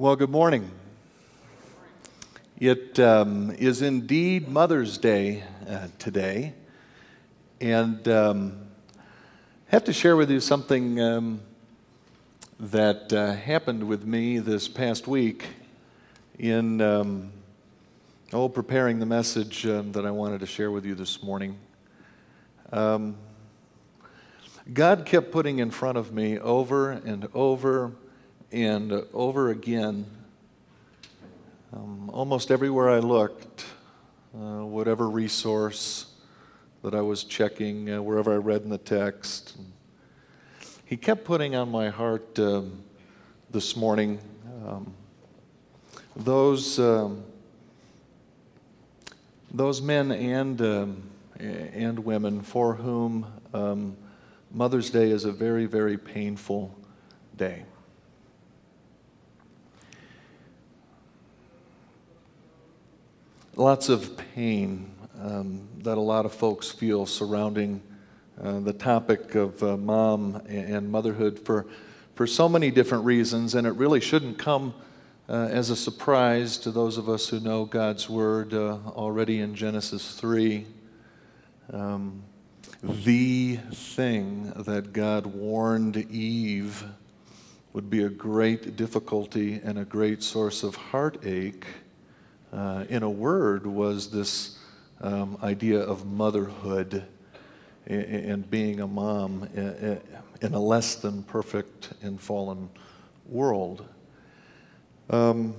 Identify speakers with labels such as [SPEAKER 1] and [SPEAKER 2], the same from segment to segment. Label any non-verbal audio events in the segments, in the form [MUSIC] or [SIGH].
[SPEAKER 1] Well, good morning. It um, is indeed Mother's Day uh, today, and um, I have to share with you something um, that uh, happened with me this past week in um, oh preparing the message um, that I wanted to share with you this morning. Um, God kept putting in front of me over and over and over again um, almost everywhere I looked, uh, whatever resource that I was checking, uh, wherever I read in the text, he kept putting on my heart um, this morning um, those, um, those men and, um, and women for whom um, Mother's Day is a very, very painful day. Lots of pain um, that a lot of folks feel surrounding uh, the topic of uh, mom and motherhood for, for so many different reasons, and it really shouldn't come uh, as a surprise to those of us who know God's Word uh, already in Genesis 3. Um, the thing that God warned Eve would be a great difficulty and a great source of heartache uh, in a word, was this um, idea of motherhood and, and being a mom in a less than perfect and fallen world. Um,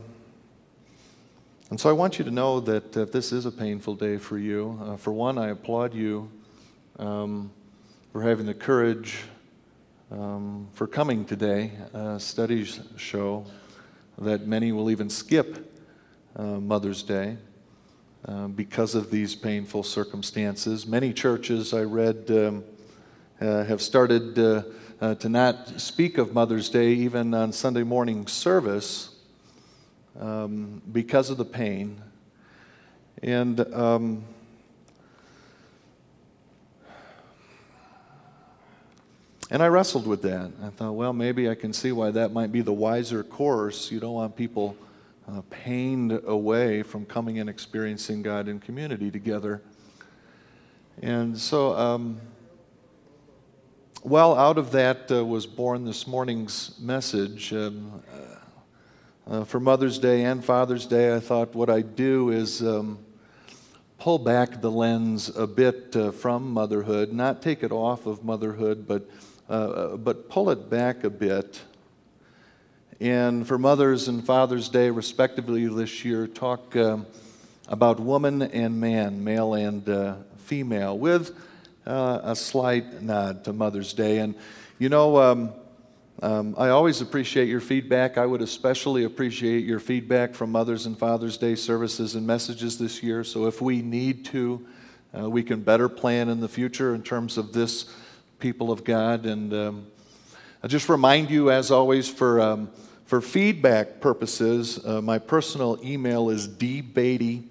[SPEAKER 1] and so I want you to know that uh, this is a painful day for you. Uh, for one, I applaud you um, for having the courage um, for coming today. Uh, studies show that many will even skip uh, Mother's Day uh, because of these painful circumstances. Many churches, I read, um, uh, have started uh, uh, to not speak of Mother's Day even on Sunday morning service um, because of the pain. And um, And I wrestled with that. I thought, well, maybe I can see why that might be the wiser course. You don't want people uh, pained away from coming and experiencing God in community together. And so, um, well, out of that uh, was born this morning's message. Um, uh, uh for Mother's Day and Father's Day, I thought what I'd do is um, pull back the lens a bit uh, from motherhood, not take it off of motherhood, but, uh, but pull it back a bit and for Mother's and Father's Day, respectively, this year, talk um, about woman and man, male and uh, female, with uh, a slight nod to Mother's Day. And you know, um, um, I always appreciate your feedback. I would especially appreciate your feedback from Mother's and Father's Day services and messages this year. So if we need to, uh, we can better plan in the future in terms of this people of God. And um, I just remind you, as always, for um, for feedback purposes, uh, my personal email is dbeatty.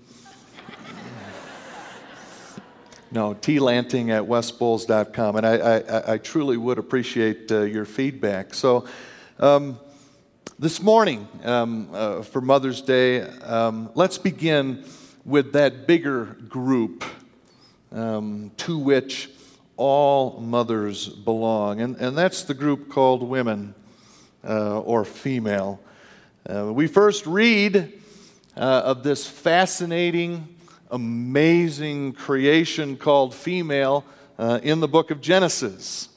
[SPEAKER 1] [LAUGHS] no, tlanting at westbowles.com. And I, I, I truly would appreciate uh, your feedback. So, um, this morning um, uh, for Mother's Day, um, let's begin with that bigger group um, to which all mothers belong. And, and that's the group called women uh, or female. Uh, we first read uh, of this fascinating, amazing creation called female uh, in the book of Genesis.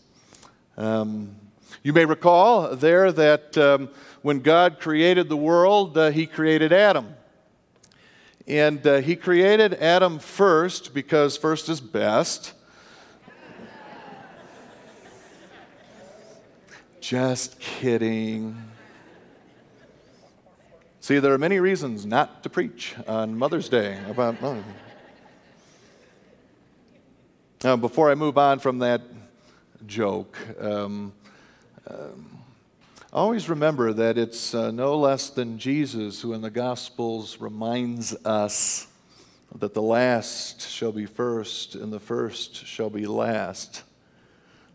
[SPEAKER 1] Um, you may recall there that um, when God created the world, uh, He created Adam. And He created Adam first because first is best. Just kidding. See, there are many reasons not to preach on Mother's Day about mother. Now, before I move on from that joke, um, um, always remember that it's uh, no less than Jesus who in the Gospels reminds us that the last shall be first and the first shall be last.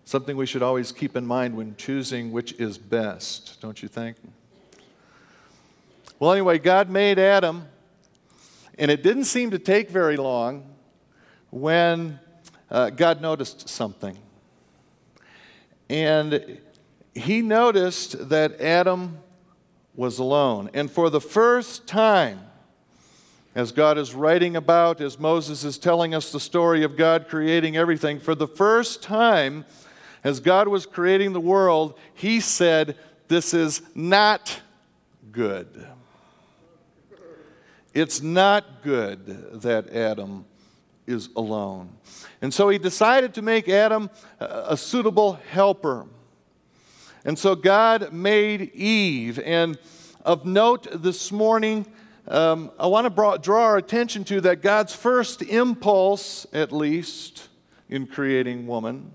[SPEAKER 1] Something we should always keep in mind when choosing which is best, don't you think? Well, anyway, God made Adam, and it didn't seem to take very long when uh, God noticed something. And he noticed that Adam was alone. And for the first time, as God is writing about, as Moses is telling us the story of God creating everything, for the first time, as God was creating the world, he said, This is not good. It's not good that Adam is alone. And so he decided to make Adam a suitable helper. And so God made Eve. And of note this morning, um, I want to draw our attention to that God's first impulse, at least, in creating woman,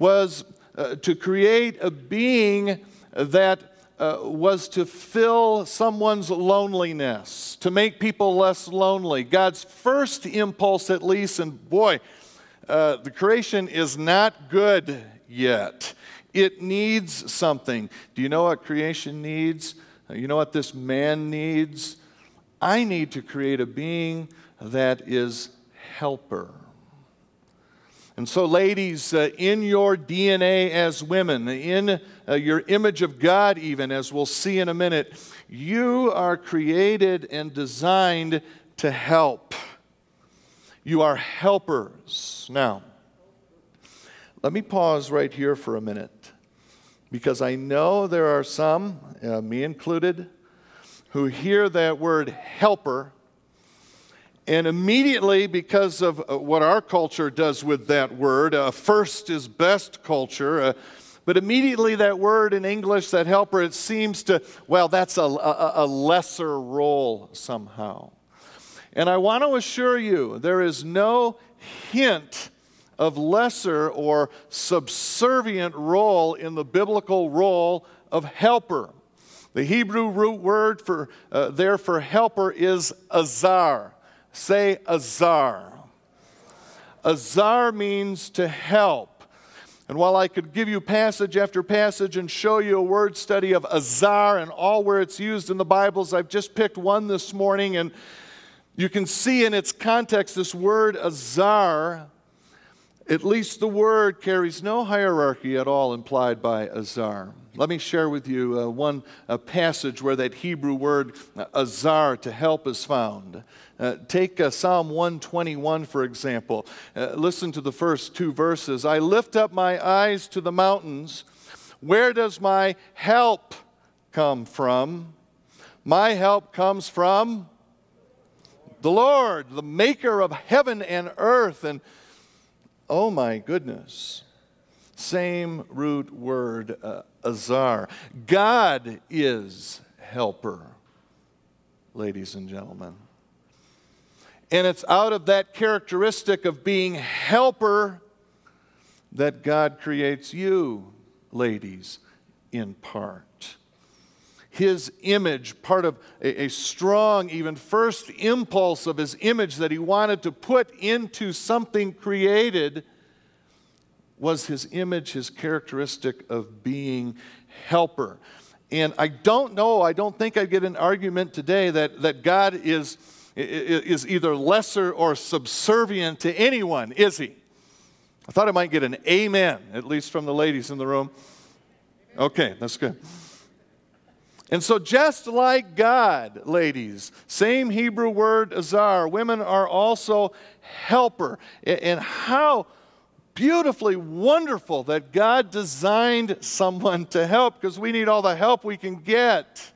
[SPEAKER 1] was uh, to create a being that uh, was to fill someone's loneliness, to make people less lonely. God's first impulse, at least, and boy, uh, the creation is not good yet. It needs something. Do you know what creation needs? You know what this man needs? I need to create a being that is helper. And so, ladies, uh, in your DNA as women, in uh, your image of God, even as we'll see in a minute, you are created and designed to help. You are helpers. Now, let me pause right here for a minute because I know there are some, uh, me included, who hear that word helper and immediately, because of uh, what our culture does with that word, uh, first is best culture, uh, but immediately that word in English, that helper, it seems to, well, that's a, a, a lesser role somehow. And I want to assure you, there is no hint of lesser or subservient role in the biblical role of helper. The Hebrew root word for, uh, there for helper is azar. Say azar. Azar means to help. And while I could give you passage after passage and show you a word study of azar and all where it's used in the Bibles, I've just picked one this morning, and you can see in its context this word azar. At least the word carries no hierarchy at all implied by azar. Let me share with you uh, one uh, passage where that Hebrew word uh, azar to help is found. Uh, take uh, Psalm 121, for example. Uh, listen to the first two verses. I lift up my eyes to the mountains. Where does my help come from? My help comes from the Lord, the maker of heaven and earth. And oh my goodness, same root word, uh, azar. God is helper, ladies and gentlemen. And it's out of that characteristic of being helper that God creates you, ladies, in part. His image, part of a, a, strong, even first impulse of his image that he wanted to put into something created, was his image, his characteristic of being helper. And I don't know, I don't think I'd get an argument today that, that God is is either lesser or subservient to anyone, is he? I thought I might get an amen, at least from the ladies in the room. Okay, that's good. And so, just like God, ladies, same Hebrew word azar, women are also helper. And how beautifully wonderful that God designed someone to help because we need all the help we can get.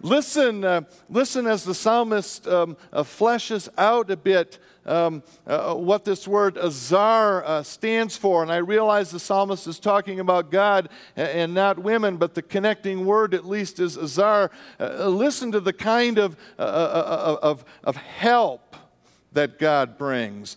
[SPEAKER 1] Listen, uh, listen as the psalmist um, uh, fleshes out a bit um, uh, what this word azar uh, stands for. And I realize the psalmist is talking about God and not women, but the connecting word at least is azar. Uh, listen to the kind of, uh, of, of help that God brings.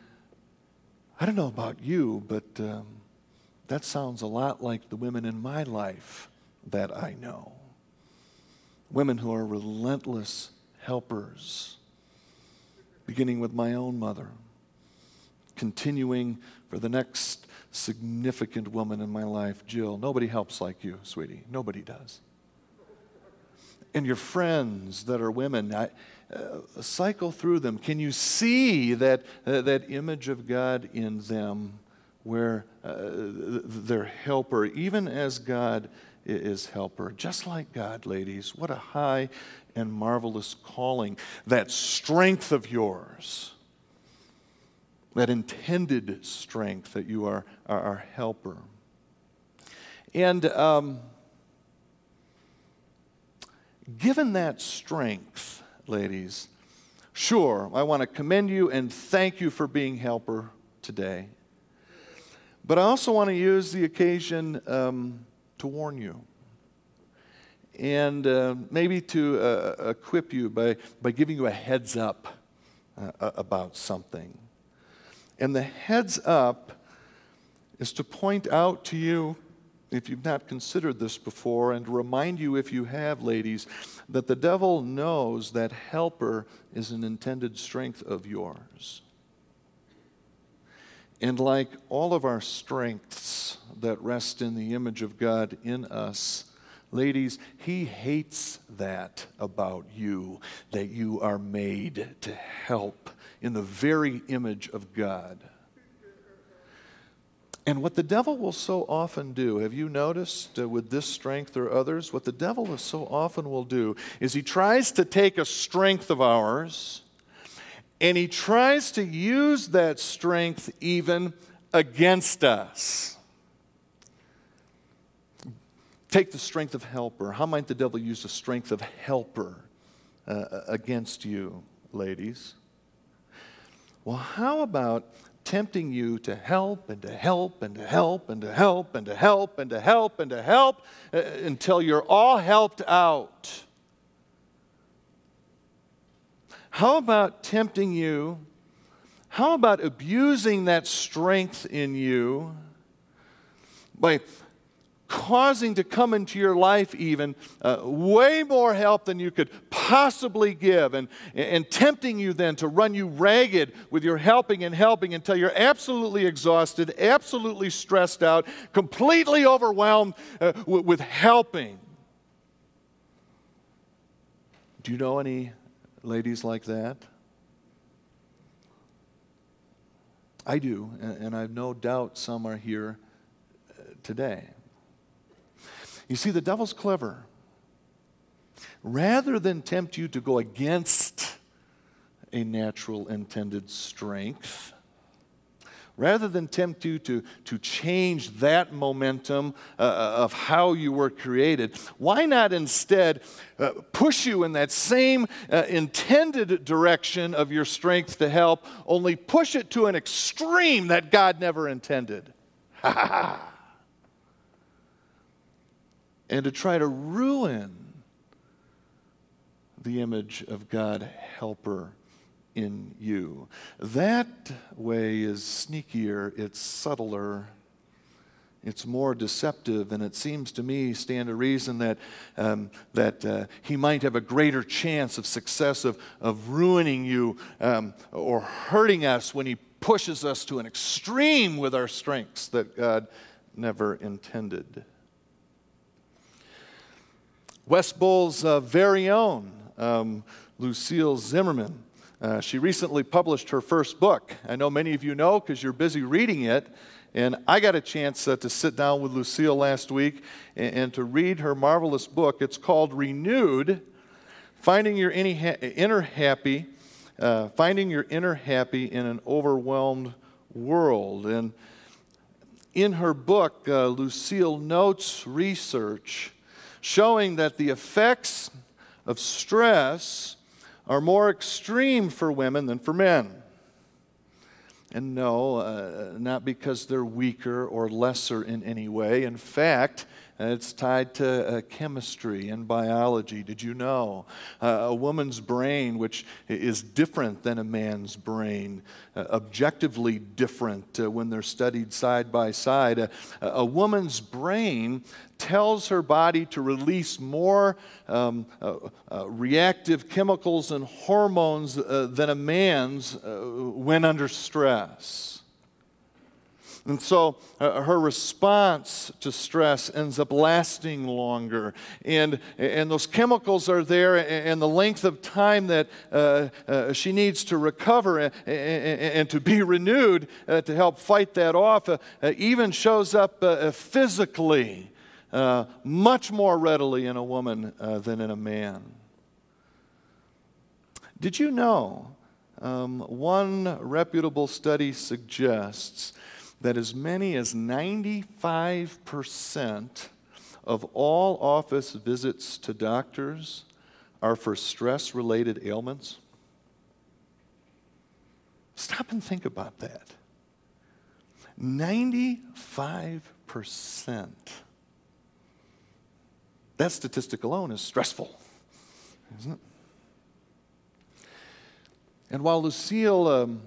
[SPEAKER 1] I don't know about you, but um, that sounds a lot like the women in my life that I know. Women who are relentless helpers, beginning with my own mother, continuing for the next significant woman in my life, Jill. Nobody helps like you, sweetie. Nobody does. And your friends that are women, I, uh, cycle through them. Can you see that, uh, that image of God in them where uh, they're helper, even as God is helper? Just like God, ladies. What a high and marvelous calling. That strength of yours, that intended strength that you are our helper. And um, given that strength, ladies, sure, I want to commend you and thank you for being helper today. But I also want to use the occasion um, to warn you and uh, maybe to uh, equip you by, by giving you a heads up uh, about something. And the heads up is to point out to you, if you've not considered this before, and remind you, if you have, ladies, that the devil knows that helper is an intended strength of yours. And like all of our strengths that rest in the image of God in us, Ladies, he hates that about you, that you are made to help in the very image of God. And what the devil will so often do, have you noticed uh, with this strength or others? What the devil so often will do is he tries to take a strength of ours and he tries to use that strength even against us. Take the strength of helper. How might the devil use the strength of helper uh, against you, ladies? Well, how about tempting you to help and to help and to help and to help and to help and to help and to help uh, until you're all helped out? How about tempting you? How about abusing that strength in you by causing to come into your life, even uh, way more help than you could possibly give, and, and tempting you then to run you ragged with your helping and helping until you're absolutely exhausted, absolutely stressed out, completely overwhelmed uh, w- with helping. Do you know any ladies like that? I do, and, I've no doubt some are here uh, today. You see, the devil's clever. Rather than tempt you to go against a natural intended strength, rather than tempt you to, to change that momentum uh, uh, of how you were created, why not instead uh, push you in that same uh, intended direction of your strength to help, only push it to an extreme that God never intended? Ha ha ha and to try to ruin the image of God helper in you. That way is sneakier, it's subtler, it's more deceptive, and it seems to me stand to reason that, um, that uh, he might have a greater chance of success of, of ruining you um, or hurting us when he pushes us to an extreme with our strengths that God never intended. West Bowles uh, very own um, Lucille Zimmerman. Uh, she recently published her first book. I know many of you know because you're busy reading it. And I got a chance uh, to sit down with Lucille last week and, and, to read her marvelous book. It's called Renewed Finding Your Inner Happy, uh, Finding Your Inner Happy in an Overwhelmed World. And in her book, uh, Lucille notes research showing that the effects of stress are more extreme for women than for men. And no, uh, not because they're weaker or lesser in any way. In fact, it's tied to uh, chemistry and biology. Did you know? Uh, a woman's brain, which is different than a man's brain, uh, objectively different uh, when they're studied side by side. Uh, a woman's brain tells her body to release more um, uh, reactive chemicals and hormones than a man's when under stress. And so uh, her response to stress ends up lasting longer. And, and those chemicals are there, and the length of time that uh, uh, she needs to recover and, and, and to be renewed uh, to help fight that off uh, uh, even shows up physically much more readily in a woman than in a man. Did you know? Um, one reputable study suggests that as many as 95% of all office visits to doctors are for stress related ailments? Stop and think about that. 95%. That statistic alone is stressful, isn't it? And while Lucille um,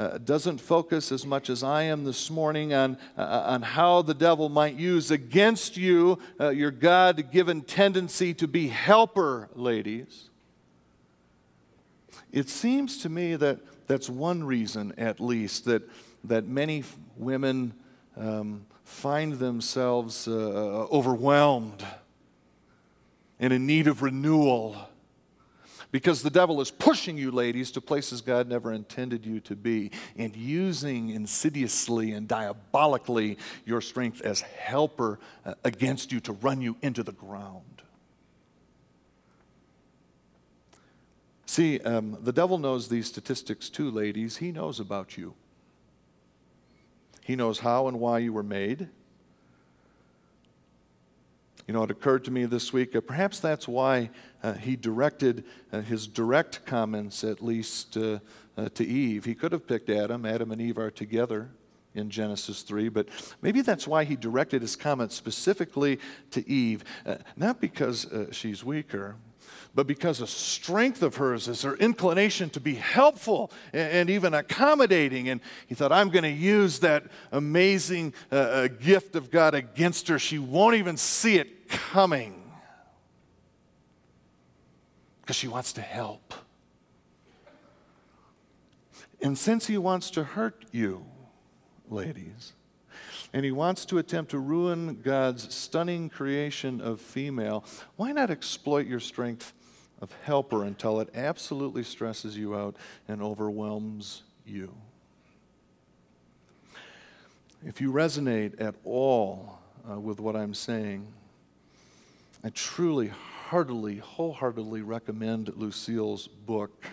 [SPEAKER 1] uh, doesn't focus as much as I am this morning on, uh, on how the devil might use against you uh, your God given tendency to be helper, ladies. It seems to me that that's one reason, at least, that, that many women um, find themselves uh, overwhelmed and in need of renewal because the devil is pushing you, ladies, to places God never intended you to be and using insidiously and diabolically your strength as helper uh, against you to run you into the ground. See, um, the devil knows these statistics too, ladies. He knows about you. He knows how and why you were made. You know, it occurred to me this week, uh, perhaps that's why uh, he directed uh, his direct comments, at least, uh, uh, to Eve. He could have picked Adam. Adam and Eve are together in Genesis 3, but maybe that's why he directed his comments specifically to Eve. Uh, not because she's weaker, but because a strength of hers is her inclination to be helpful and, and even accommodating. And he thought, I'm going to use that amazing uh, gift of God against her. She won't even see it coming because she wants to help. And since he wants to hurt you, ladies, and he wants to attempt to ruin God's stunning creation of female, why not exploit your strength of helper until it absolutely stresses you out and overwhelms you? If you resonate at all uh, with what I'm saying, I truly, heartily, wholeheartedly recommend Lucille's book.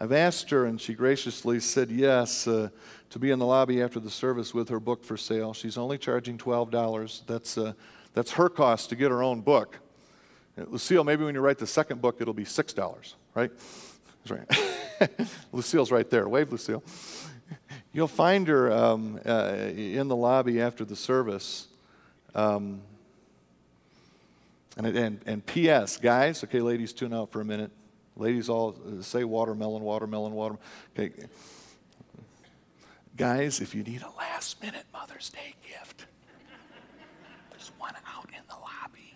[SPEAKER 1] I've asked her, and she graciously said yes uh, to be in the lobby after the service with her book for sale. She's only charging $12. That's, uh, that's her cost to get her own book. Uh, Lucille, maybe when you write the second book, it'll be $6, right? Right. [LAUGHS] Lucille's right there. Wave, Lucille. You'll find her um, uh, in the lobby after the service. Um, and, and, and P.S., guys, okay, ladies, tune out for a minute. Ladies all uh, say watermelon, watermelon, watermelon. Okay. Guys, if you need a last minute Mother's Day gift, there's one out in the lobby.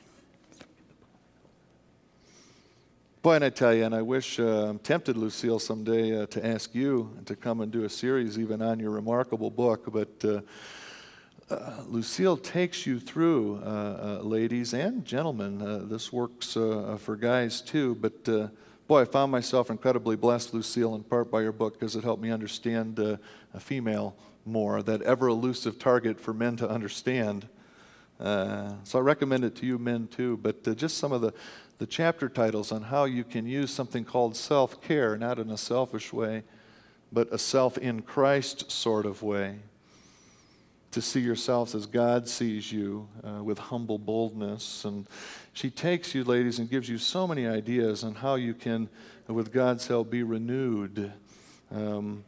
[SPEAKER 1] Boy, and I tell you, and I wish, uh, I'm tempted, Lucille, someday uh, to ask you to come and do a series even on your remarkable book, but. Uh, uh, Lucille takes you through, uh, uh, ladies and gentlemen. Uh, this works uh, for guys too, but boy, I found myself incredibly blessed, Lucille, in part by your book because it helped me understand a female more, that ever elusive target for men to understand. so I recommend it to you men too, but just some of the, the chapter titles on how you can use something called self care, not in a selfish way, but a self in Christ sort of way to see yourselves as God sees you uh, with humble boldness. And she takes you, ladies, and gives you so many ideas on how you can, with God's help, be renewed. Um,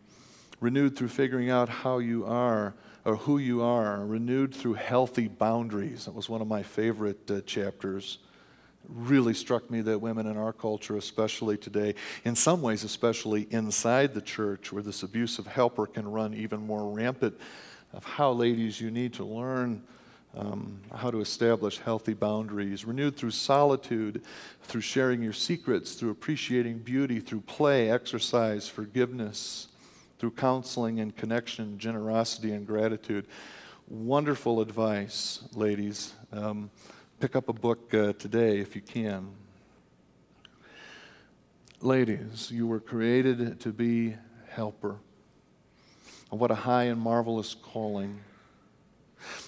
[SPEAKER 1] renewed through figuring out how you are or who you are, renewed through healthy boundaries. That was one of my favorite uh, chapters. really struck me that women in our culture, especially today, in some ways, especially inside the church, where this abusive helper can run even more rampant, of how, ladies, you need to learn um, how to establish healthy boundaries, renewed through solitude, through sharing your secrets, through appreciating beauty, through play, exercise, forgiveness through counseling and connection, generosity and gratitude. Wonderful advice, ladies. Um, pick up a book uh, today if you can. Ladies, you were created to be helper. And what a high and marvelous calling.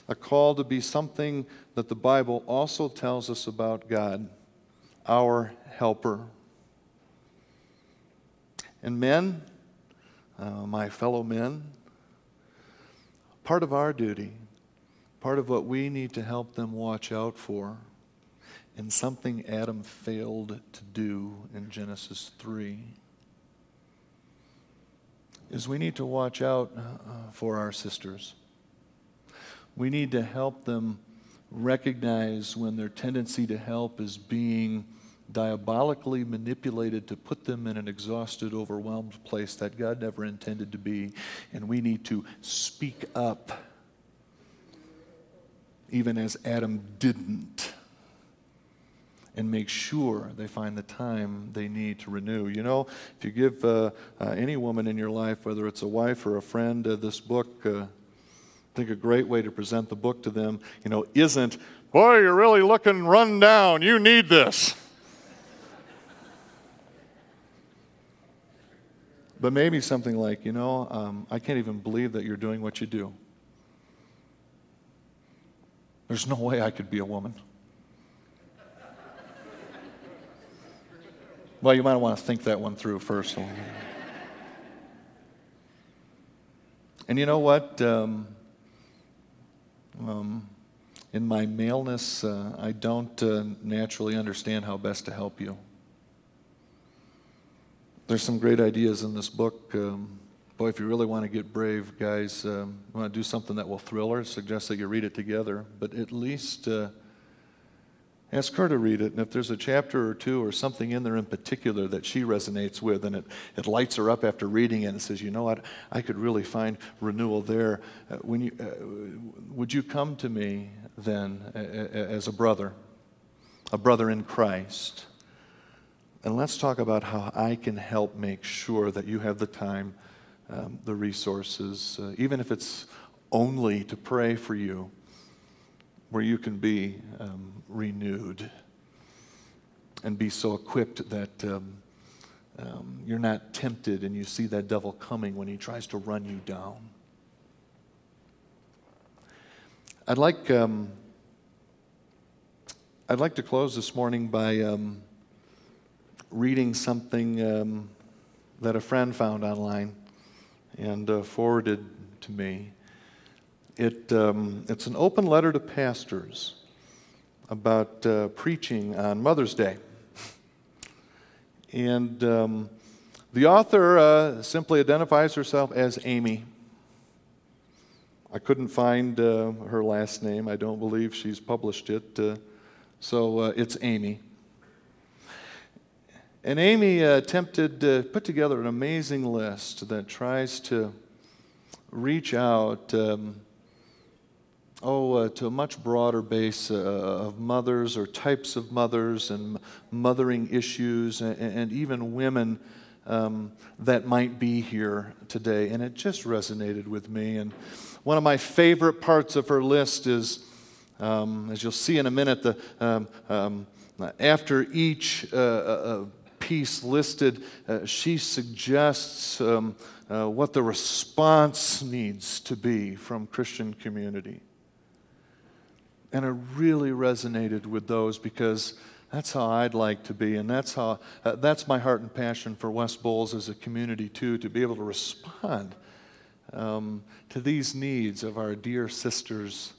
[SPEAKER 1] A call to be something that the Bible also tells us about God, our helper. And men, uh, my fellow men, part of our duty, part of what we need to help them watch out for, and something Adam failed to do in Genesis 3, is we need to watch out uh, for our sisters. We need to help them recognize when their tendency to help is being diabolically manipulated to put them in an exhausted, overwhelmed place that God never intended to be. And we need to speak up, even as Adam didn't, and make sure they find the time they need to renew. You know, if you give uh, uh, any woman in your life, whether it's a wife or a friend, uh, this book, uh, I think a great way to present the book to them, you know, isn't, boy, you're really looking run down. You need this. [LAUGHS] But maybe something like, you know, um, I can't even believe that you're doing what you do. There's no way I could be a woman. Well, you might want to think that one through first. And you know what? Um, um, in my maleness, uh, I don't uh, naturally understand how best to help you. There's some great ideas in this book. Um, boy, if you really want to get brave, guys, um, want to do something that will thrill her, suggest that you read it together. But at least uh, ask her to read it. And if there's a chapter or two or something in there in particular that she resonates with and it, it lights her up after reading it and says, you know what, I could really find renewal there. Uh, when you, uh, would you come to me then as a brother, a brother in Christ? And let's talk about how I can help make sure that you have the time, um, the resources, uh, even if it's only to pray for you, where you can be um, renewed and be so equipped that um, um you're not tempted and you see that devil coming when he tries to run you down. I'd like, um, I'd like to close this morning by um, reading something um, that a friend found online and uh, forwarded to me. It, um, it's an open letter to pastors about uh, preaching on Mother's Day. And um, the author uh, simply identifies herself as Amy. I couldn't find uh, her last name. I don't believe she's published it. Uh, so uh, it's Amy. And Amy attempted to put together an amazing list that tries to reach out, um, oh, uh, to a much broader base uh, of mothers or types of mothers and mothering issues and, and even women um, that might be here today. And it just resonated with me. And one of my favorite parts of her list is, um, as you'll see in a minute, the, um, um, after each uh, uh, piece listed, uh, she suggests um, uh, what the response needs to be from Christian community. And it really resonated with those because that's how I'd like to be, and that's how uh, that's my heart and passion for West Bowles as a community too, to be able to respond um, to these needs of our dear sisters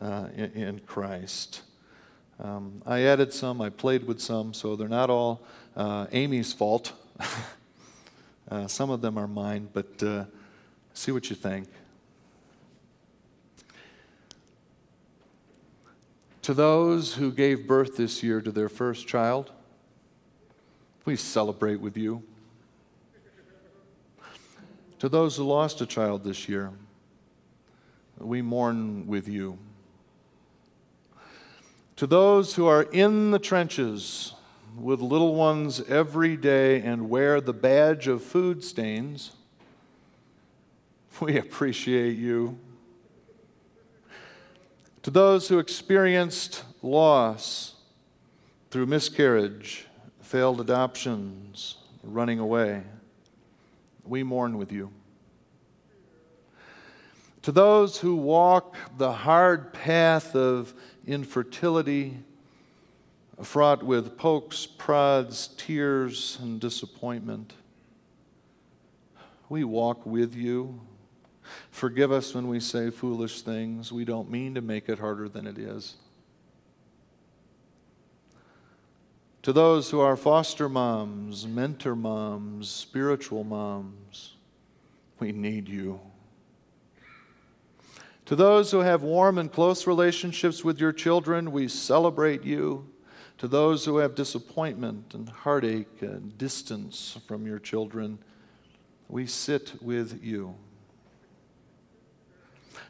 [SPEAKER 1] uh, in, in, Christ. Um, I added some, I played with some, so they're not all uh, Amy's fault. [LAUGHS] uh, some of them are mine, but uh, see what you think. To those who gave birth this year to their first child, we celebrate with you. To those who lost a child this year, we mourn with you. To those who are in the trenches with little ones every day and wear the badge of food stains, [LAUGHS] we appreciate you. To those who experienced loss through miscarriage, failed adoptions, running away, we mourn with you. To those who walk the hard path of infertility, fraught with pokes, prods, tears, and disappointment, we walk with you. Forgive us when we say foolish things. We don't mean to make it harder than it is. To those who are foster moms, mentor moms, spiritual moms, we need you. To those who have warm and close relationships with your children, we celebrate you. To those who have disappointment and heartache and distance from your children, we sit with you.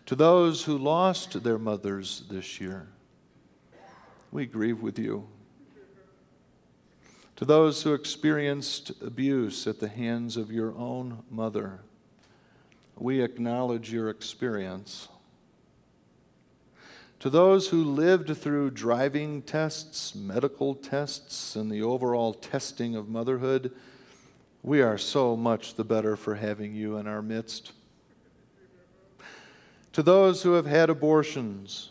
[SPEAKER 1] To those who lost their mothers this year, we grieve with you. To those who experienced abuse at the hands of your own mother, we acknowledge your experience. To those who lived through driving tests, medical tests, and the overall testing of motherhood, we are so much the better for having you in our midst. To those who have had abortions,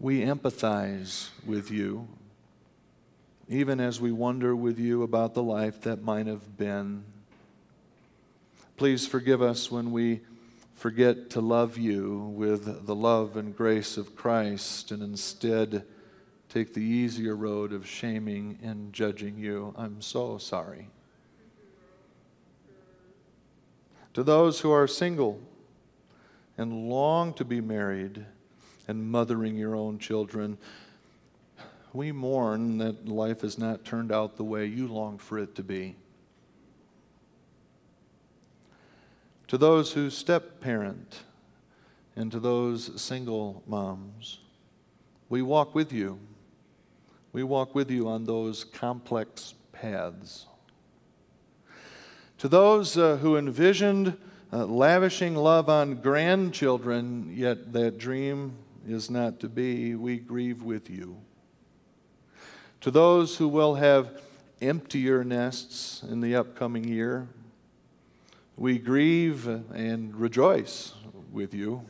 [SPEAKER 1] we empathize with you even as we wonder with you about the life that might have been. Please forgive us when we forget to love you with the love and grace of Christ and instead take the easier road of shaming and judging you. I'm so sorry. To those who are single and long to be married and mothering your own children, we mourn that life has not turned out the way you longed for it to be. To those who step parent and to those single moms, we walk with you. We walk with you on those complex paths. To those uh, who envisioned uh, lavishing love on grandchildren, yet that dream is not to be, we grieve with you. To those who will have emptier nests in the upcoming year, we grieve and rejoice with you.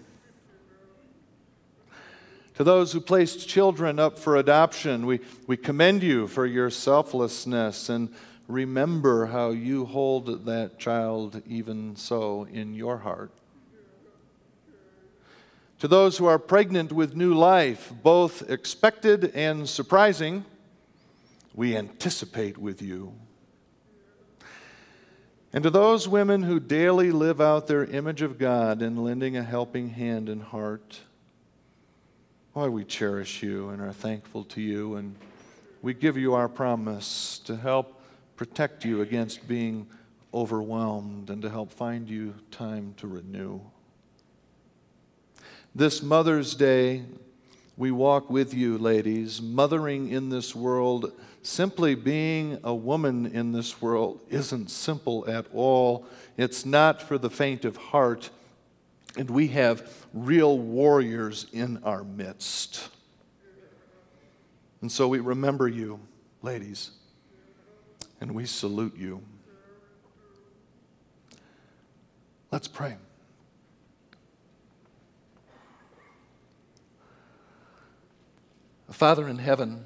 [SPEAKER 1] To those who placed children up for adoption, we, we commend you for your selflessness and remember how you hold that child even so in your heart. To those who are pregnant with new life, both expected and surprising, we anticipate with you. And to those women who daily live out their image of God in lending a helping hand and heart, why we cherish you and are thankful to you, and we give you our promise to help protect you against being overwhelmed and to help find you time to renew. This Mother's Day, we walk with you, ladies, mothering in this world Simply being a woman in this world isn't simple at all. It's not for the faint of heart. And we have real warriors in our midst. And so we remember you, ladies, and we salute you. Let's pray. Father in heaven,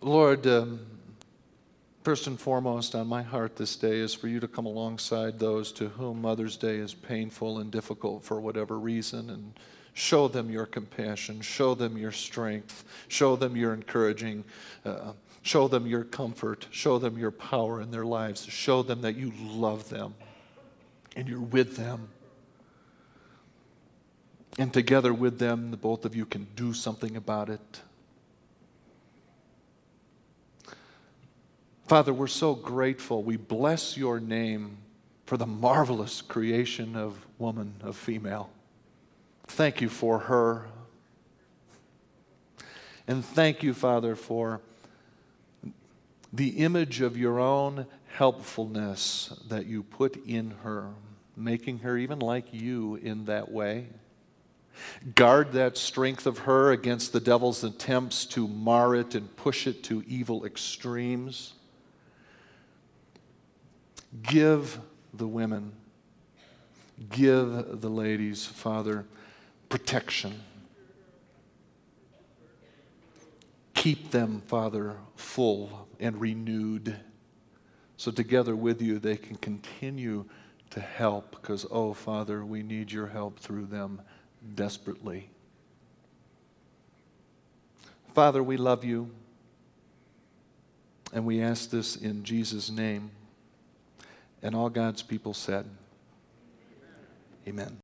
[SPEAKER 1] Lord, um, First and foremost, on my heart this day is for you to come alongside those to whom Mother's Day is painful and difficult for whatever reason and show them your compassion, show them your strength, show them your encouraging, uh, show them your comfort, show them your power in their lives, show them that you love them and you're with them. And together with them, the both of you can do something about it. Father, we're so grateful. We bless your name for the marvelous creation of woman, of female. Thank you for her. And thank you, Father, for the image of your own helpfulness that you put in her, making her even like you in that way. Guard that strength of her against the devil's attempts to mar it and push it to evil extremes. Give the women, give the ladies, Father, protection. Keep them, Father, full and renewed. So, together with you, they can continue to help because, oh, Father, we need your help through them desperately. Father, we love you. And we ask this in Jesus' name. And all God's people said, Amen.